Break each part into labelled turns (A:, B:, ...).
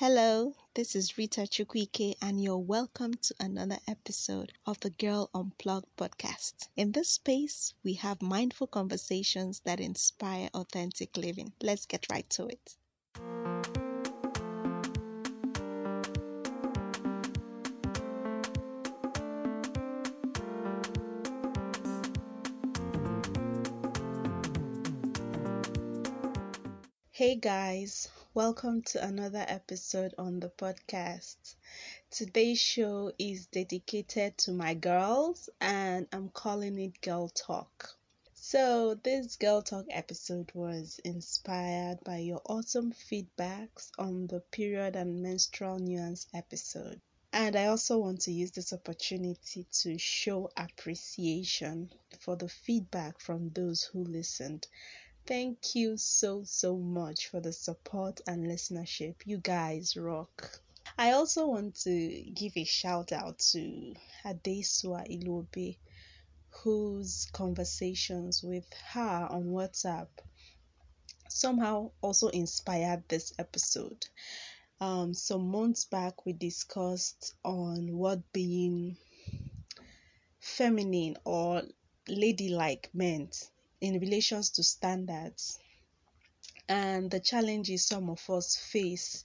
A: Hello, this is Rita Chukwuike, and you're welcome to another episode of the Girl Unplugged podcast. In this space, we have mindful conversations that inspire authentic living. Let's get right to it. Hey guys, welcome to another episode on the podcast. Today's show is dedicated to my girls and I'm calling it Girl Talk. So, this Girl Talk episode was inspired by your awesome feedbacks on the period and menstrual nuance episode. And I also want to use this opportunity to show appreciation for the feedback from those who listened Thank you so, so much for the support and listenership. You guys rock. I also want to give a shout out to Adesua Ilobe, whose conversations with her on WhatsApp somehow also inspired this episode. Um, some months back, we discussed on what being feminine or ladylike meant in relations to standards and the challenges some of us face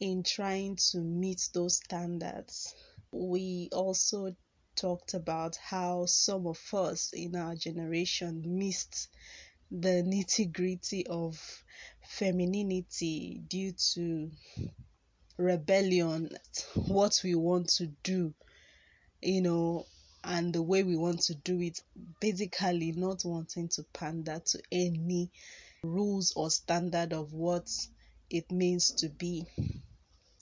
A: in trying to meet those standards. We also talked about how some of us in our generation missed the nitty gritty of femininity due to rebellion, what we want to do, you know, and the way we want to do it, basically not wanting to pander to any rules or standard of what it means to be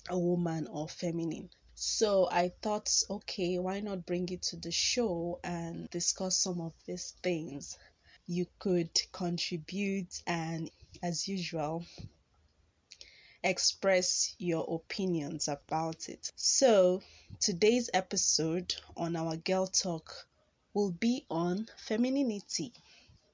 A: a woman or feminine. So I thought, okay, why not bring it to the show and discuss some of these things? You could contribute, and as usual, express your opinions about it. So, today's episode on our Girl Talk will be on femininity.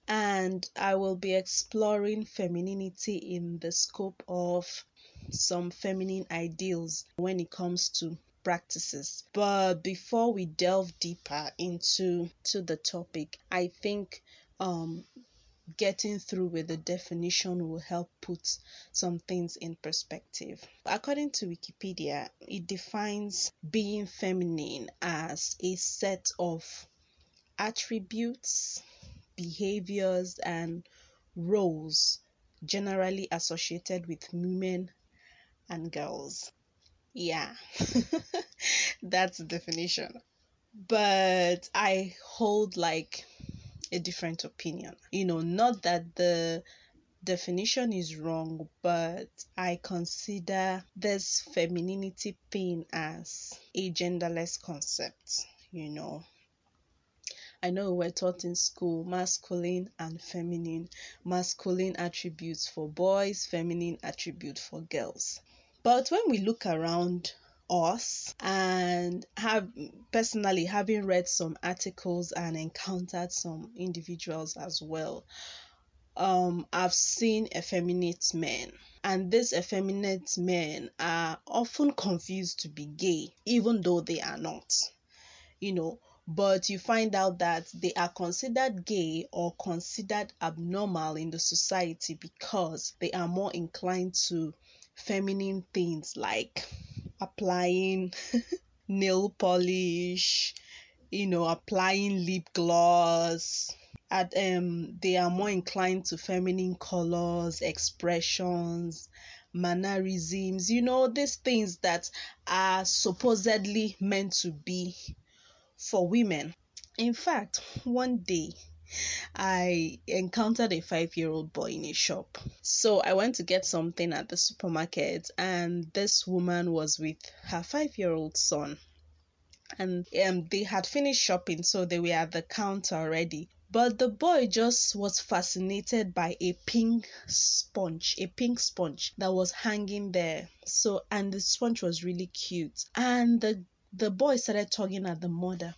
A: And I will be exploring femininity in the scope of some feminine ideals when it comes to practices. But before we delve deeper into to the topic, I think um, getting through with the definition will help put some things in perspective. According to Wikipedia, it defines being feminine as a set of attributes, behaviors, and roles generally associated with women and girls. Yeah, that's the definition. But I hold like a different opinion. You know, not that the definition is wrong, but I consider this femininity thing as a genderless concept, you know. I know we're taught in school masculine and feminine, masculine attributes for boys, feminine attribute for girls. But when we look around us and have personally having read some articles and encountered some individuals as well um i've seen effeminate men. And these effeminate men are often confused to be gay even though they are not you know. But you find out that they are considered gay or considered abnormal in the society because they are more inclined to feminine things like applying nail polish, you know, applying lip gloss. At, um, they are more inclined to feminine colors, expressions, mannerisms, you know, these things that are supposedly meant to be for women. In fact, one day I encountered a five year old boy in a shop. So I went to get something at the supermarket, and this woman was with her five year old son. And um, they had finished shopping, so they were at the counter already. But the boy just was fascinated by a pink sponge, a pink sponge that was hanging there. So, and the sponge was really cute. And the, the boy started tugging at the mother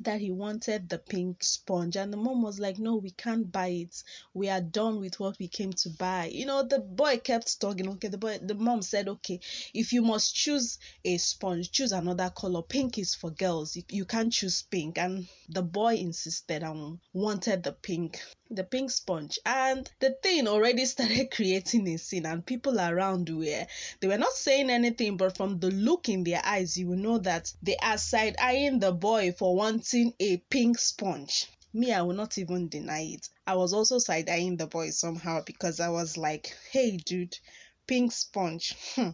A: that he wanted the pink sponge and the mom was like no we can't buy it. We are done with what we came to buy. You know the boy kept talking okay the boy the mom said okay if you must choose a sponge choose another color. Pink is for girls. You, you can't choose pink. And the boy insisted and wanted the pink the pink sponge. And the thing already started creating a scene and people around were they were not saying anything but from the look in their eyes you will know that they are side eyeing the boy for wanting a pink sponge. Me i will not even deny it. I was also side eyeing the boy somehow because i was like hey dude pink sponge hmm,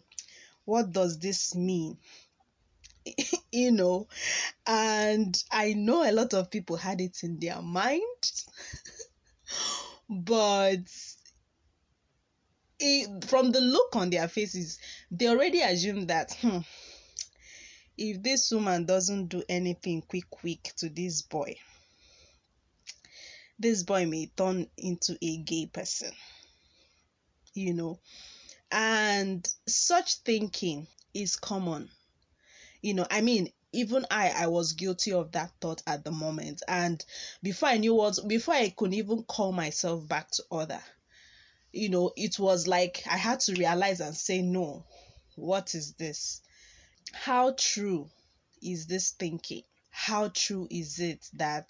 A: what does this mean? You know? And i know a lot of people had it in their mind but it, from the look on their faces, they already assume that hmm, if this woman doesn't do anything quick, quick to this boy, this boy may turn into a gay person, you know. And such thinking is common. You know, I mean, even I, I was guilty of that thought at the moment. And before I knew what, before I could even call myself back to order, you know, it was like I had to realize and say, no, what is this? How true is this thinking? How true is it that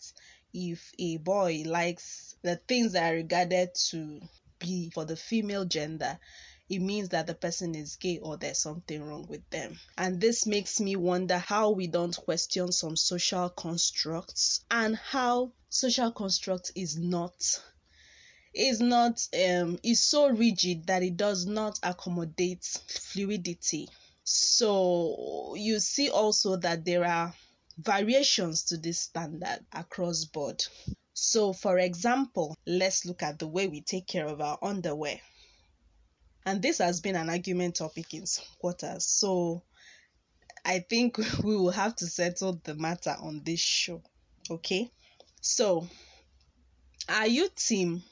A: if a boy likes the things that are regarded to be for the female gender, it means that the person is gay or there's something wrong with them. And this makes me wonder how we don't question some social constructs and how social construct is not is not um is so rigid that it does not accommodate fluidity. So you see also that there are variations to this standard across board. So for example, let's look at the way we take care of our underwear and this has been an argument topic in some quarters. So I think we will have to settle the matter on this show. Okay? So, are you team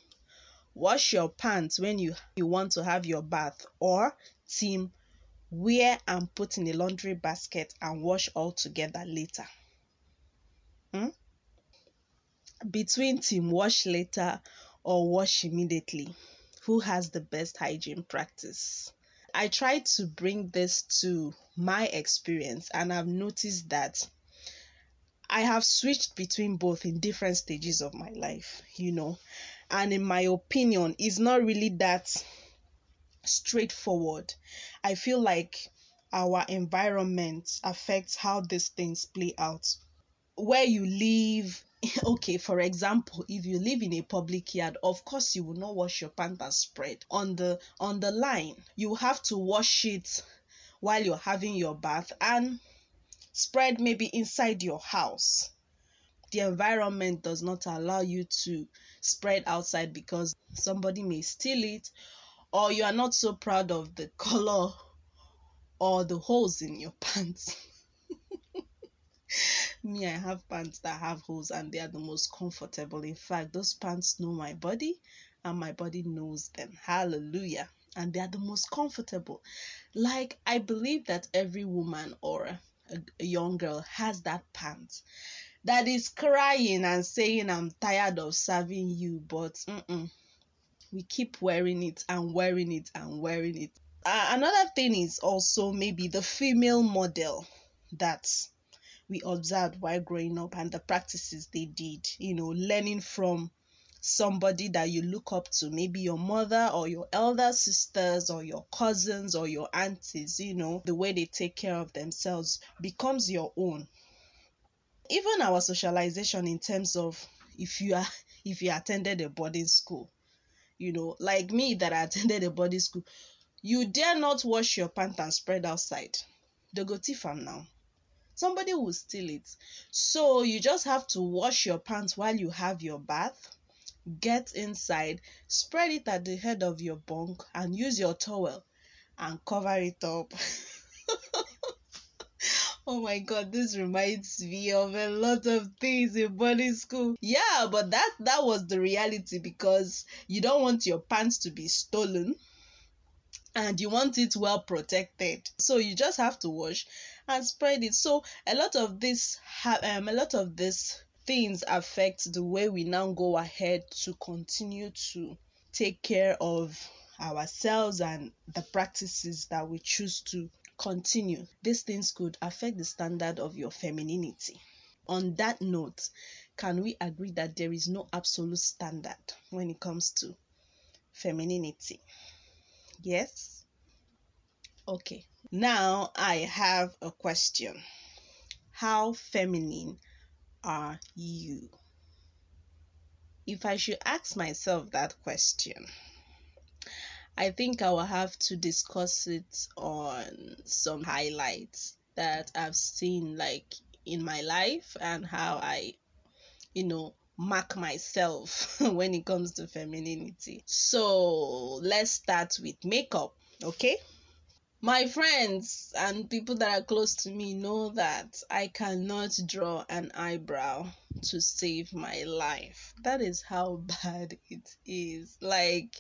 A: wash your pants when you, you want to have your bath or team wear and put in a laundry basket and wash all together later? Hmm? Between team wash later or wash immediately who has the best hygiene practice. I try to bring this to my experience, and I've noticed that I have switched between both in different stages of my life, you know. And in my opinion, it's not really that straightforward. I feel like our environment affects how these things play out. Where you live, okay, for example, if you live in a public yard, of course you will not wash your pants spread on the on the line. You have to wash it while you're having your bath and spread maybe inside your house. The environment does not allow you to spread outside because somebody may steal it or you are not so proud of the color or the holes in your pants me, I have pants that have holes and they are the most comfortable. In fact, those pants know my body and my body knows them. Hallelujah. And they are the most comfortable. Like, I believe that every woman or a, a young girl has that pants that is crying and saying, I'm tired of serving you, but mm-mm. we keep wearing it and wearing it and wearing it. Uh, another thing is also maybe the female model that's we observed while growing up and the practices they did, you know, learning from somebody that you look up to, maybe your mother or your elder sisters or your cousins or your aunties, you know, the way they take care of themselves becomes your own. Even our socialization in terms of if you are if you attended a boarding school, you know, like me that I attended a boarding school, you dare not wash your pants and spread outside. They go thief now somebody will steal it. So you just have to wash your pants while you have your bath, get inside, spread it at the head of your bunk, and use your towel and cover it up. oh my god this reminds me of a lot of things in boarding school yeah but that that was the reality because you don't want your pants to be stolen and you want it well protected so you just have to wash and spread it so a lot of this um, a lot of this things affect the way we now go ahead to continue to take care of ourselves and the practices that we choose to continue. These things could affect the standard of your femininity. On that note, can we agree that there is no absolute standard when it comes to femininity? Yes? Okay. Now I have a question. How feminine are you? If I should ask myself that question, I think I will have to discuss it on some highlights that I've seen like in my life and how I, you know, mark myself when it comes to femininity. So let's start with makeup, okay? My friends and people that are close to me know that I cannot draw an eyebrow to save my life. That is how bad it is. Like,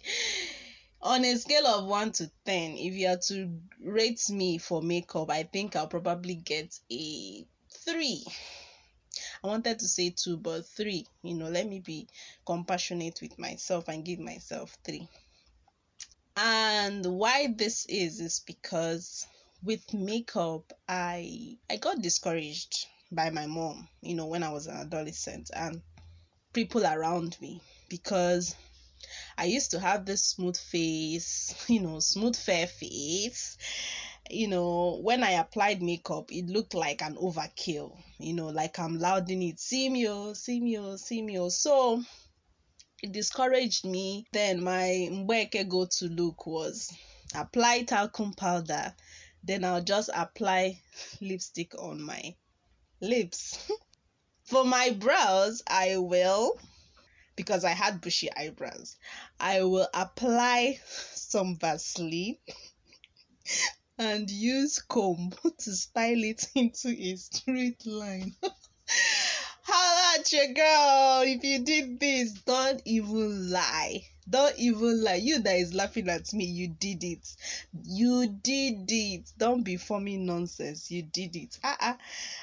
A: on a scale of 1 to 10, if you are to rate me for makeup, I think I'll probably get a 3. I wanted to say 2, but 3. You know, let me be compassionate with myself and give myself 3. And why this is is because with makeup I I got discouraged by my mom, you know, when I was an adolescent and people around me because I used to have this smooth face, you know, smooth fair face. You know, when I applied makeup, it looked like an overkill, you know, like I'm louding it, see me, oh, see me, oh, see me. Oh. So it discouraged me. Then my Mbeke go to look was apply talcum powder, then I'll just apply lipstick on my lips. For my brows, I will, because I had bushy eyebrows, I will apply some Vaseline and use comb to style it into a straight line. Holla at your girl. If you did this, don't even lie. Don't even lie. You that is laughing at me, you did it. You did it. Don't be forming nonsense. You did it. Uh uh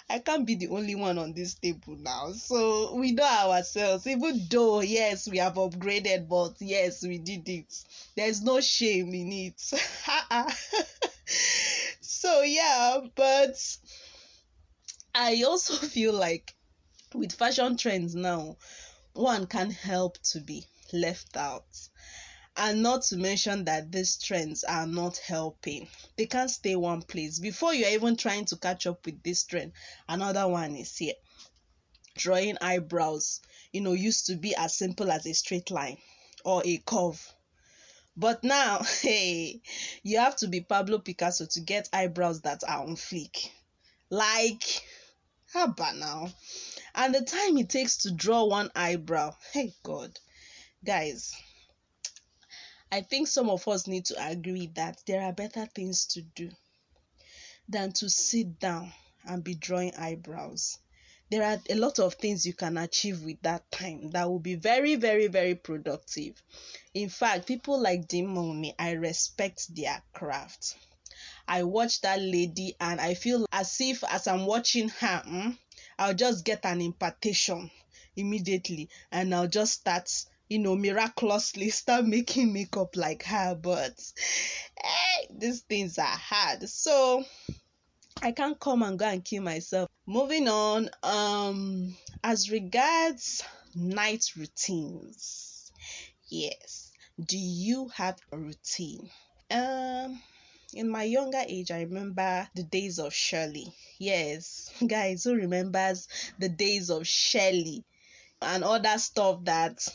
A: I can't be the only one on this table now. So we know ourselves. Even though, yes, we have upgraded, but yes, we did it. There's no shame in it. so yeah, but I also feel like with fashion trends now, one can't help to be left out. And not to mention that these trends are not helping. They can't stay one place. Before you're even trying to catch up with this trend, another one is here. Drawing eyebrows, you know, used to be as simple as a straight line or a curve. But now, hey, you have to be Pablo Picasso to get eyebrows that are on fleek. Like, how about now? And the time it takes to draw one eyebrow. Hey, God. Guys, I think some of us need to agree that there are better things to do than to sit down and be drawing eyebrows. There are a lot of things you can achieve with that time that will be very, very, very productive. In fact, people like Dimoni, I respect their craft. I watch that lady and I feel as if as I'm watching her, hmm, I'll just get an impartation immediately and I'll just start, you know, miraculously start making makeup like her. But hey, these things are hard. So I can't come and go and kill myself. Moving on, um, as regards night routines, yes, do you have a routine? Um, in my younger age, I remember the days of Shirley. Yes, guys, who remembers the days of Shirley and other stuff that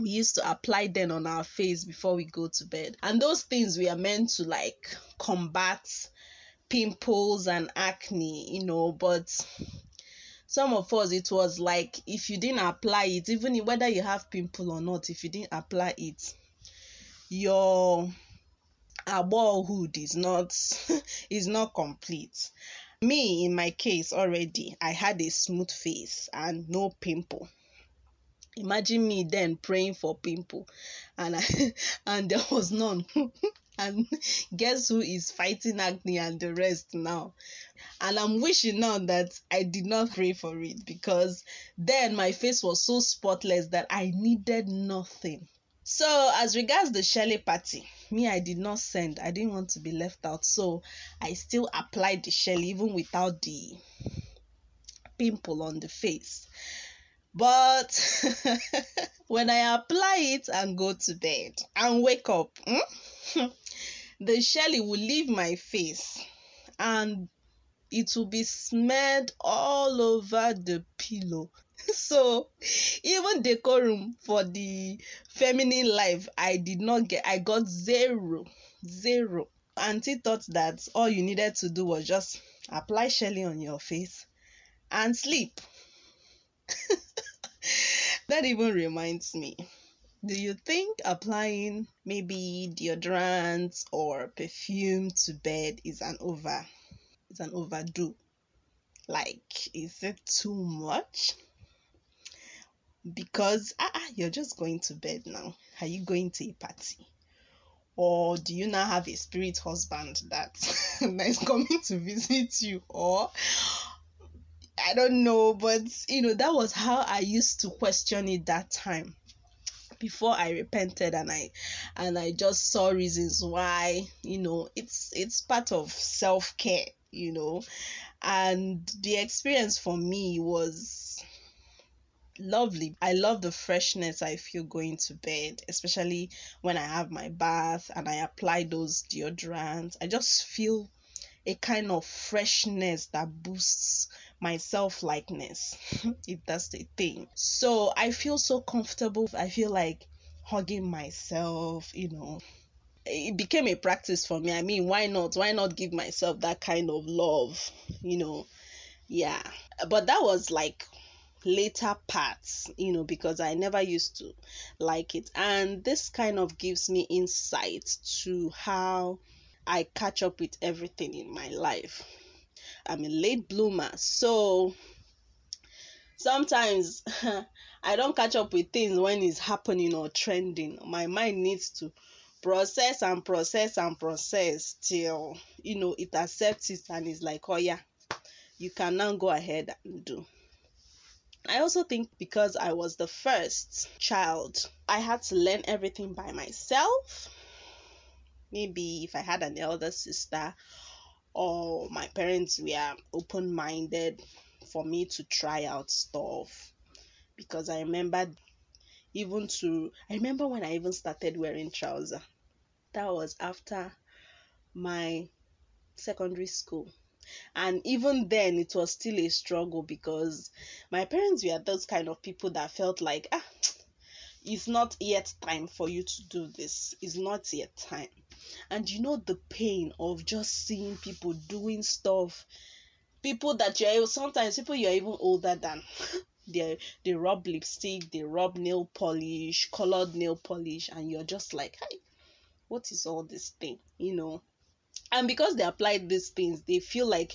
A: we used to apply then on our face before we go to bed. And those things we are meant to like combat pimples and acne, you know, but some of us it was like if you didn't apply it, even whether you have pimple or not, if you didn't apply it, your adulthood is not is not complete me in my case already i had a smooth face and no pimple imagine me then praying for pimple and I, and there was none and guess who is fighting acne and the rest now? And I'm wishing now that I did not pray for it because then my face was so spotless that I needed nothing. So, as regards the Shelley party, me, I did not send. I didn't want to be left out. So, I still applied the Shelley even without the pimple on the face. But when I apply it and go to bed and wake up, hmm, the Shelley will leave my face and it will be smeared all over the pillow. So even decorum for the feminine life, I did not get. I got zero, zero. Auntie thought that all you needed to do was just apply shelly on your face and sleep. that even reminds me. Do you think applying maybe deodorant or perfume to bed is an over is an overdo? Like is it too much? Because ah, ah you're just going to bed now. Are you going to a party? Or do you now have a spirit husband that, that is coming to visit you? Or I don't know, but you know, that was how I used to question it that time before I repented and I and I just saw reasons why, you know, it's it's part of self-care, you know. And the experience for me was lovely. I love the freshness I feel going to bed, especially when I have my bath and I apply those deodorants. I just feel a kind of freshness that boosts my self likeness, if that's the thing. So I feel so comfortable. I feel like hugging myself, you know. It became a practice for me. I mean, why not? Why not give myself that kind of love, you know? Yeah. But that was like later parts, you know, because I never used to like it. And this kind of gives me insight to how I catch up with everything in my life. I'm a late bloomer, so sometimes I don't catch up with things when it's happening or trending. My mind needs to process and process and process till you know it accepts it and is like, oh yeah, you can now go ahead and do. I also think because I was the first child, I had to learn everything by myself maybe if I had an elder sister or my parents were open minded for me to try out stuff because I remember even to I remember when I even started wearing trousers. That was after my secondary school. And even then, it was still a struggle because my parents were those kind of people that felt like, ah, it's not yet time for you to do this. It's not yet time. And you know the pain of just seeing people doing stuff people that you're sometimes people you're even older than they they rub lipstick they rub nail polish colored nail polish and you're just like hey what is all this thing you know and because they applied these things they feel like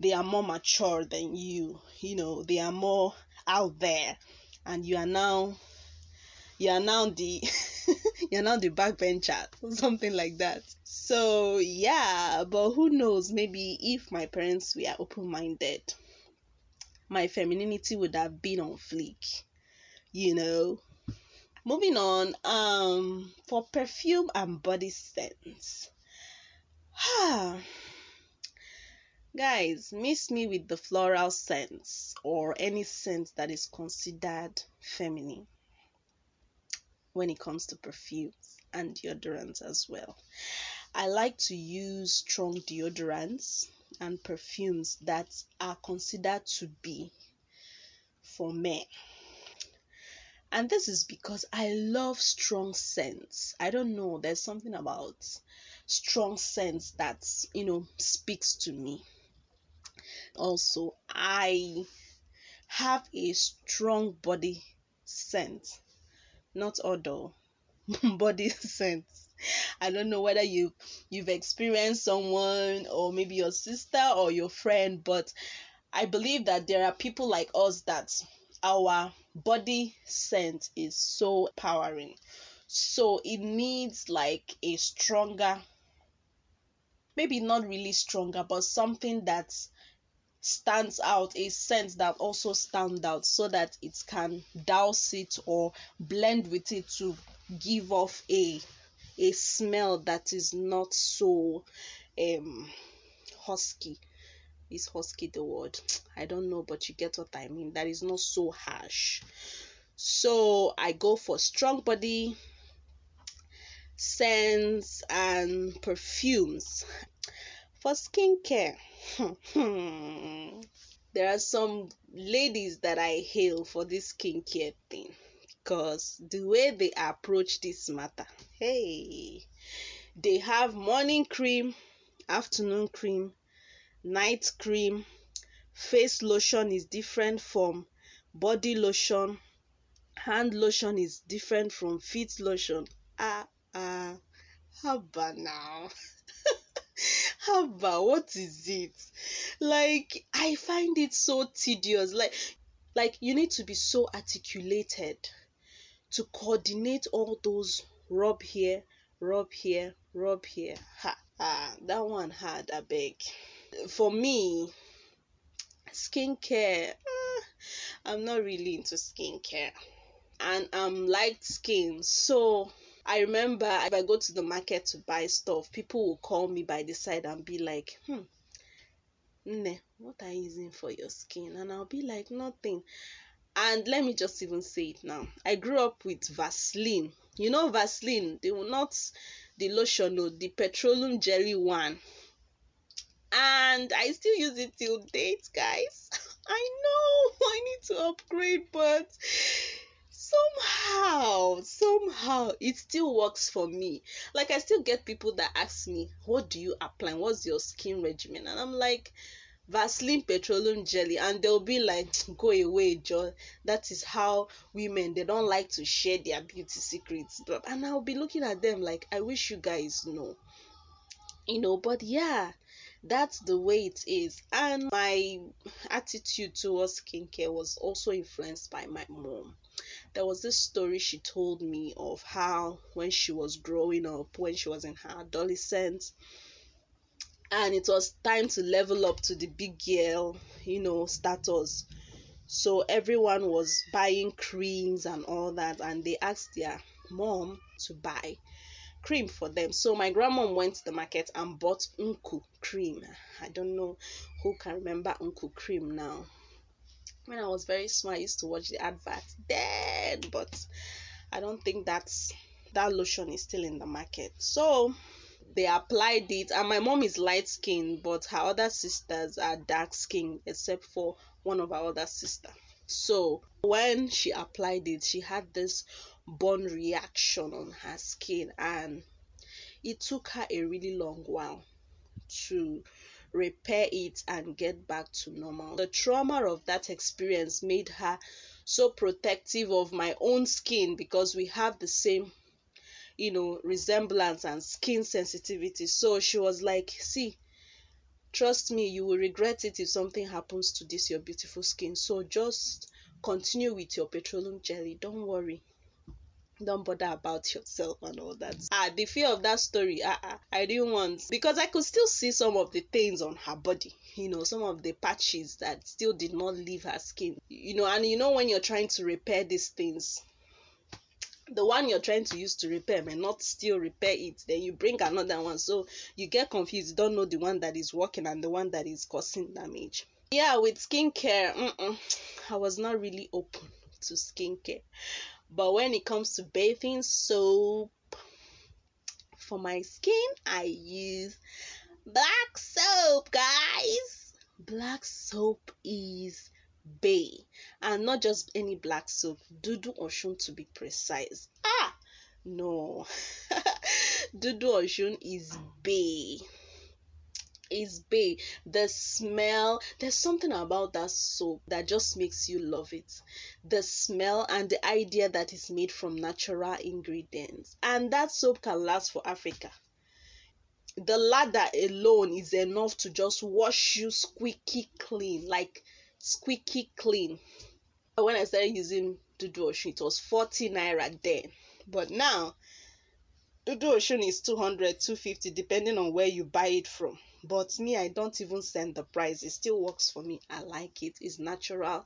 A: they are more mature than you. You know they are more out there. And you are now you are now the you're now the backbencher something like that. So yeah but who knows? Maybe if my parents were open-minded my femininity would have been on fleek you know? Moving on um for perfume and body scents guys miss me with the floral scents or any scent that is considered feminine when it comes to perfumes and deodorants as well. I like to use strong deodorants and perfumes that are considered to be for men. And this is because I love strong scents. I don't know, there's something about strong sense that, you know, speaks to me. Also, I have a strong body scent not odor body sense. I don't know whether you you've experienced someone or maybe your sister or your friend but i believe that there are people like us that our body scent is so powering so it needs like a stronger maybe not really stronger, but something that stands out, a scent that also stands out so that it can douse it or blend with it to give off a a smell that is not so um husky. Is husky the word? I don't know but you get what i mean. That is not so harsh. So i go for strong body scents and perfumes. For skincare there are some ladies that i hail for this skincare thing because the way they approach this matter hey they have morning cream afternoon cream night cream. Face lotion is different from body lotion. Hand lotion is different from feet lotion. Ah ah haba now? Haba what is it? Like i find it so tedious. Like like you need to be so articulated to coordinate all those rub here rub here rub here. Ha ah that one hard abeg for me skincare uh, i'm not really into skincare. And i'm light skin so i remember if i go to the market to buy stuff people will call me by the side and be like hmm Nne, what are you using for your skin? And i'll be like nothing. And let me just even say it now. I grew up with vaseline. You know vaseline? They will not the lotion or the petroleum jelly one. And I still use it till date, guys. I know I need to upgrade, but somehow, somehow it still works for me. Like I still get people that ask me, "What do you apply? What's your skin regimen?" And I'm like, Vaseline petroleum jelly, and they'll be like, "Go away, Joe. That is how women they don't like to share their beauty secrets." And I'll be looking at them like, "I wish you guys know." You know, but yeah, that's the way it is and my attitude towards skincare was also influenced by my mom there was this story she told me of how when she was growing up when she was in her adolescence and it was time to level up to the big girl you know status so everyone was buying creams and all that and they asked their mom to buy cream for them. So my grandmom went to the market and bought Unku cream. I don't know who can remember Unku cream now. When I was very small, I used to watch the advert then, but I don't think that's that lotion is still in the market. So they applied it, and my mom is light skinned, but her other sisters are dark skinned, except for one of our other sister. So when she applied it, she had this burn reaction on her skin and it took her a really long while to repair it and get back to normal. The trauma of that experience made her so protective of my own skin because we have the same you know resemblance and skin sensitivity. So she was like see trust me you will regret it if something happens to this your beautiful skin. So just continue with your petroleum jelly. Don't worry don't bother about yourself and all that. Ah, the fear of that story, ah, ah, I didn't want because I could still see some of the things on her body, you know, some of the patches that still did not leave her skin, you know, and you know, when you're trying to repair these things, the one you're trying to use to repair may not still repair it, then you bring another one, so you get confused, you don't know the one that is working and the one that is causing damage. Yeah, with skincare, I was not really open to skincare. But when it comes to bathing soap, for my skin, I use black soap, guys. Black soap is bay, and not just any black soap, Dudu Osun to be precise. Ah, no, Dudu Osun is bay is bay. The smell, there's something about that soap that just makes you love it. The smell and the idea that it's made from natural ingredients. And that soap can last for Africa. The lather alone is enough to just wash you squeaky clean, like squeaky clean. When I started using Dudu Osun, it was 40 naira then. But now Dudu Osun is 200, 250, depending on where you buy it from. But me, I don't even send the price. It still works for me. I like it. It's natural.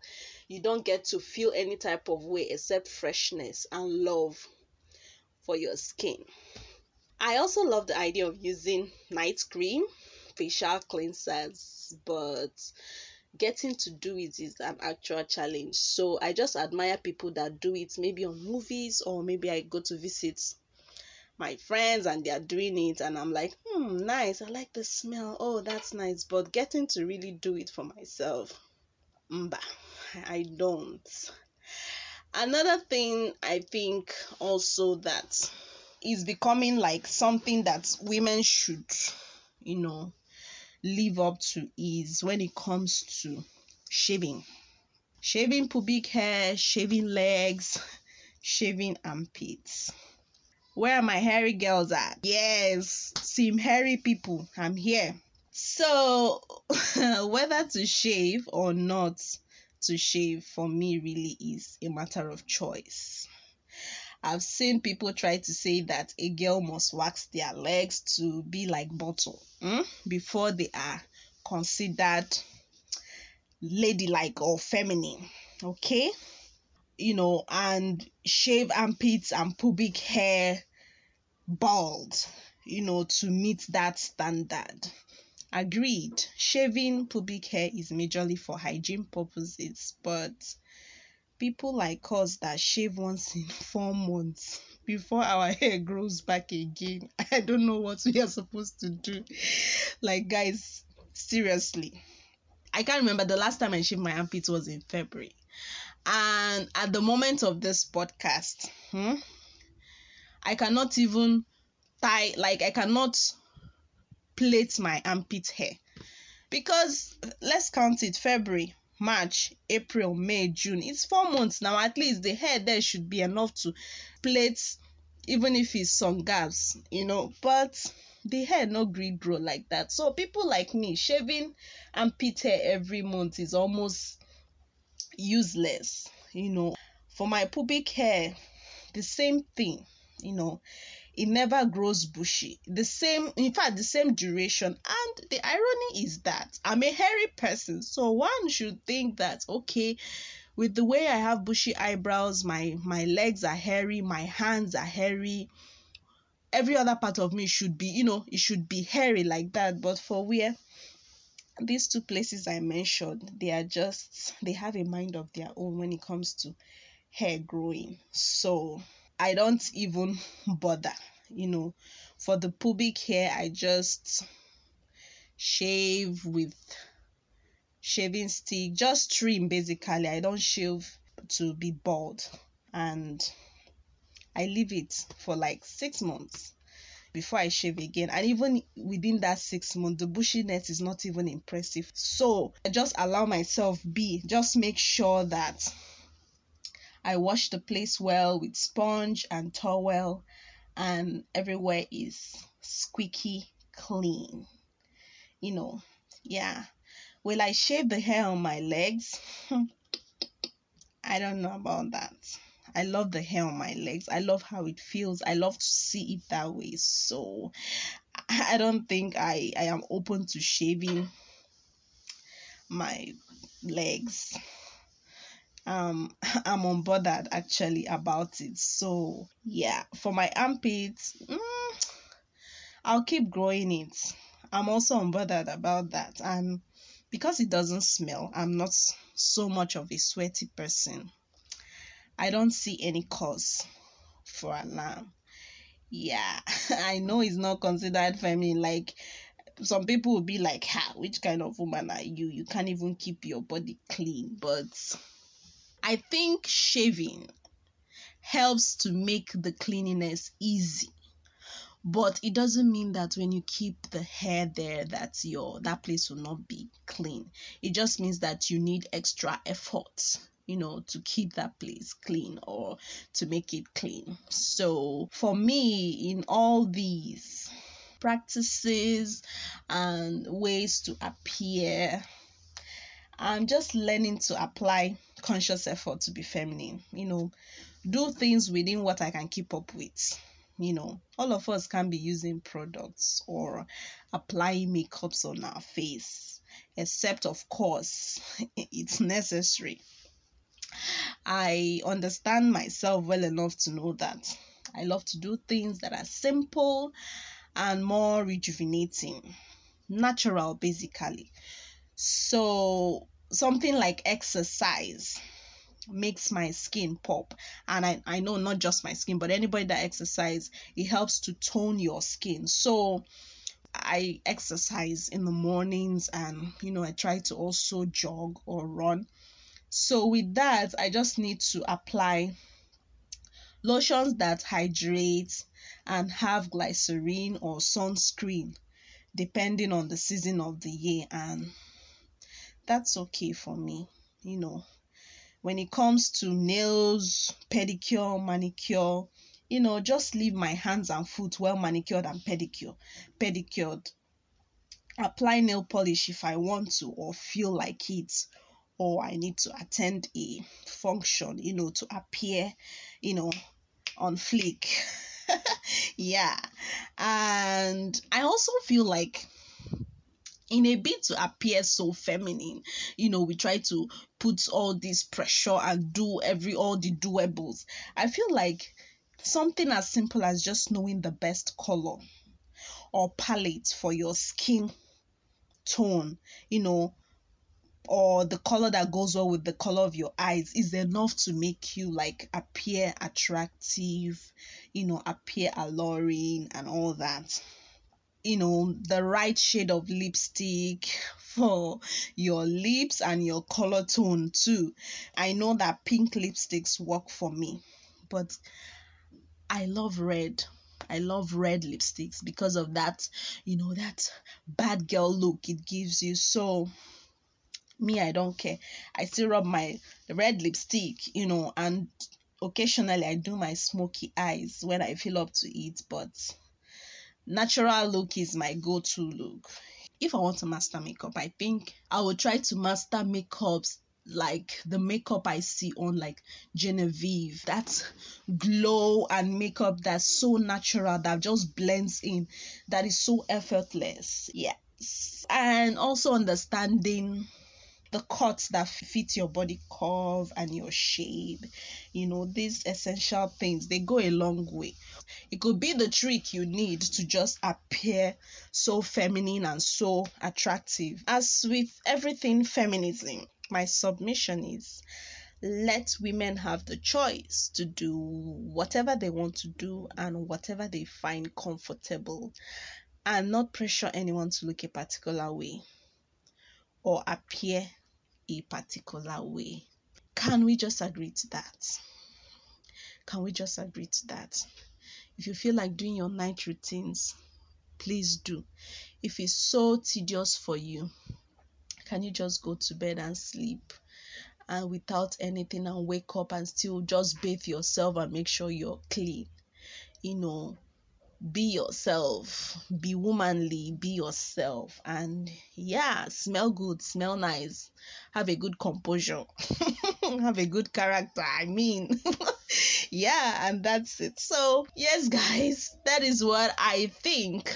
A: You don't get to feel any type of way except freshness and love for your skin. I also love the idea of using night cream, facial cleansers, but getting to do it is an actual challenge. So I just admire people that do it maybe on movies or maybe I go to visit my friends and they are doing it and I'm like, hmm, nice. I like the smell. Oh, that's nice. But getting to really do it for myself, mba, I don't. Another thing I think also that is becoming like something that women should, you know, live up to is when it comes to shaving. Shaving pubic hair, shaving legs, shaving armpits. Where are my hairy girls at? Yes, seem hairy people. I'm here. So, whether to shave or not to shave for me really is a matter of choice. I've seen people try to say that a girl must wax their legs to be like bottle hmm, before they are considered ladylike or feminine. Okay? You know, and shave armpits and pubic hair bald, you know, to meet that standard. Agreed. Shaving pubic hair is majorly for hygiene purposes, but people like us that shave once in four months before our hair grows back again. I don't know what we are supposed to do. Like, guys, seriously. I can't remember the last time I shaved my armpits was in February. And at the moment of this podcast, hmm, I cannot even tie, like, I cannot plait my armpit hair. Because let's count it February, March, April, May, June. It's four months now. At least the hair there should be enough to plait, even if it's some gaps, you know. But the hair no gree grow like that. So people like me shaving armpit hair every month is almost useless, you know. For my pubic hair, the same thing, you know it never grows bushy. The same, in fact, the same duration. And the irony is that I'm a hairy person, so one should think that okay, with the way I have bushy eyebrows, my my legs are hairy, my hands are hairy. Every other part of me should be, you know, it should be hairy like that. But for where these two places I mentioned, they are just they have a mind of their own when it comes to hair growing. So I don't even bother. You know, for the pubic hair, I just shave with shaving stick, just trim basically. I don't shave to be bald, and I leave it for like six months before I shave again. And even within that six months, the bushiness is not even impressive. So I just allow myself be, just make sure that I wash the place well with sponge and towel, and everywhere is squeaky clean. You know, yeah. Will I shave the hair on my legs? I don't know about that. I love the hair on my legs. I love how it feels. I love to see it that way. So I don't think I, I am open to shaving my legs um i'm unbothered actually about it so yeah for my armpits mm, i'll keep growing it i'm also unbothered about that and because it doesn't smell i'm not so much of a sweaty person i don't see any cause for alarm yeah i know it's not considered feminine like some people will be like ha which kind of woman are you you can't even keep your body clean but I think shaving helps to make the cleanliness easy. But it doesn't mean that when you keep the hair there that your that place will not be clean. It just means that you need extra effort you know, to keep that place clean or to make it clean. So, for me, in all these practices and ways to appear, I'm just learning to apply conscious effort to be feminine. You know, do things within what I can keep up with. you know all of us can be using products or applying makeups on our face except of course it's necessary i understand myself well enough to know that i love to do things that are simple and more rejuvenating natural basically. So something like exercise makes my skin pop. And I, I know not just my skin but anybody that exercise it helps to tone your skin. So i exercise in the mornings and you know i try to also jog or run so with that i just need to apply lotions that hydrate and have glycerin or sunscreen depending on the season of the year and that's okay for me you know when it comes to nails, pedicure, manicure, you know, just leave my hands and foot well manicured and pedicure, pedicured. Apply nail polish if I want to or feel like it, or I need to attend a function, you know, to appear, you know, on fleek. yeah. And I also feel like in a bid to appear so feminine you know we try to put all this pressure and do every all the doables i feel like something as simple as just knowing the best color or palette for your skin tone you know or the color that goes well with the color of your eyes is enough to make you like appear attractive you know appear alluring and all that. You know the right shade of lipstick for your lips and your color tone too. I know that pink lipsticks work for me but i love red. I love red lipsticks because of that you know that bad girl look it gives you. So me i don't care i still rub my red lipstick you know and occasionally i do my smoky eyes when i feel up to it but natural look is my go-to look if i want to master makeup i think i will try to master makeups like the makeup I see on like Genevieve. That glow and makeup that's so natural that just blends in, that is so effortless. Yes. And also understanding the cuts that fit your body curve and your shape. You know, these essential things, they go a long way. It could be the trick you need to just appear so feminine and so attractive. As with everything feminism, my submission is let women have the choice to do whatever they want to do and whatever they find comfortable and not pressure anyone to look a particular way or appear a particular way. Can we just agree to that? Can we just agree to that? If you feel like doing your night routines, please do. If it's so tedious for you, can you just go to bed and sleep and without anything and wake up and still just bathe yourself and make sure you're clean? You know, be yourself, be womanly, be yourself, and yeah, smell good, smell nice, have a good composure, have a good character. I mean, yeah, and that's it. So, yes, guys, that is what I think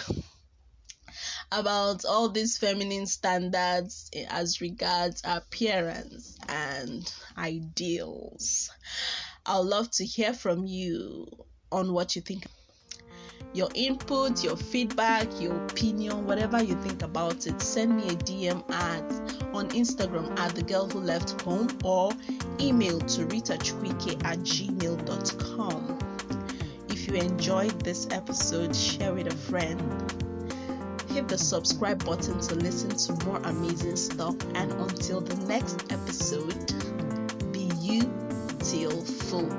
A: about all these feminine standards as regards appearance and ideals. I'd love to hear from you on what you think your input, your feedback, your opinion, whatever you think about it, send me a DM at on Instagram at the girl who left home or email to ritachukwuike at gmail.com. If you enjoyed this episode, share with a friend. Hit the subscribe button to listen to more amazing stuff. And until the next episode, be you till full.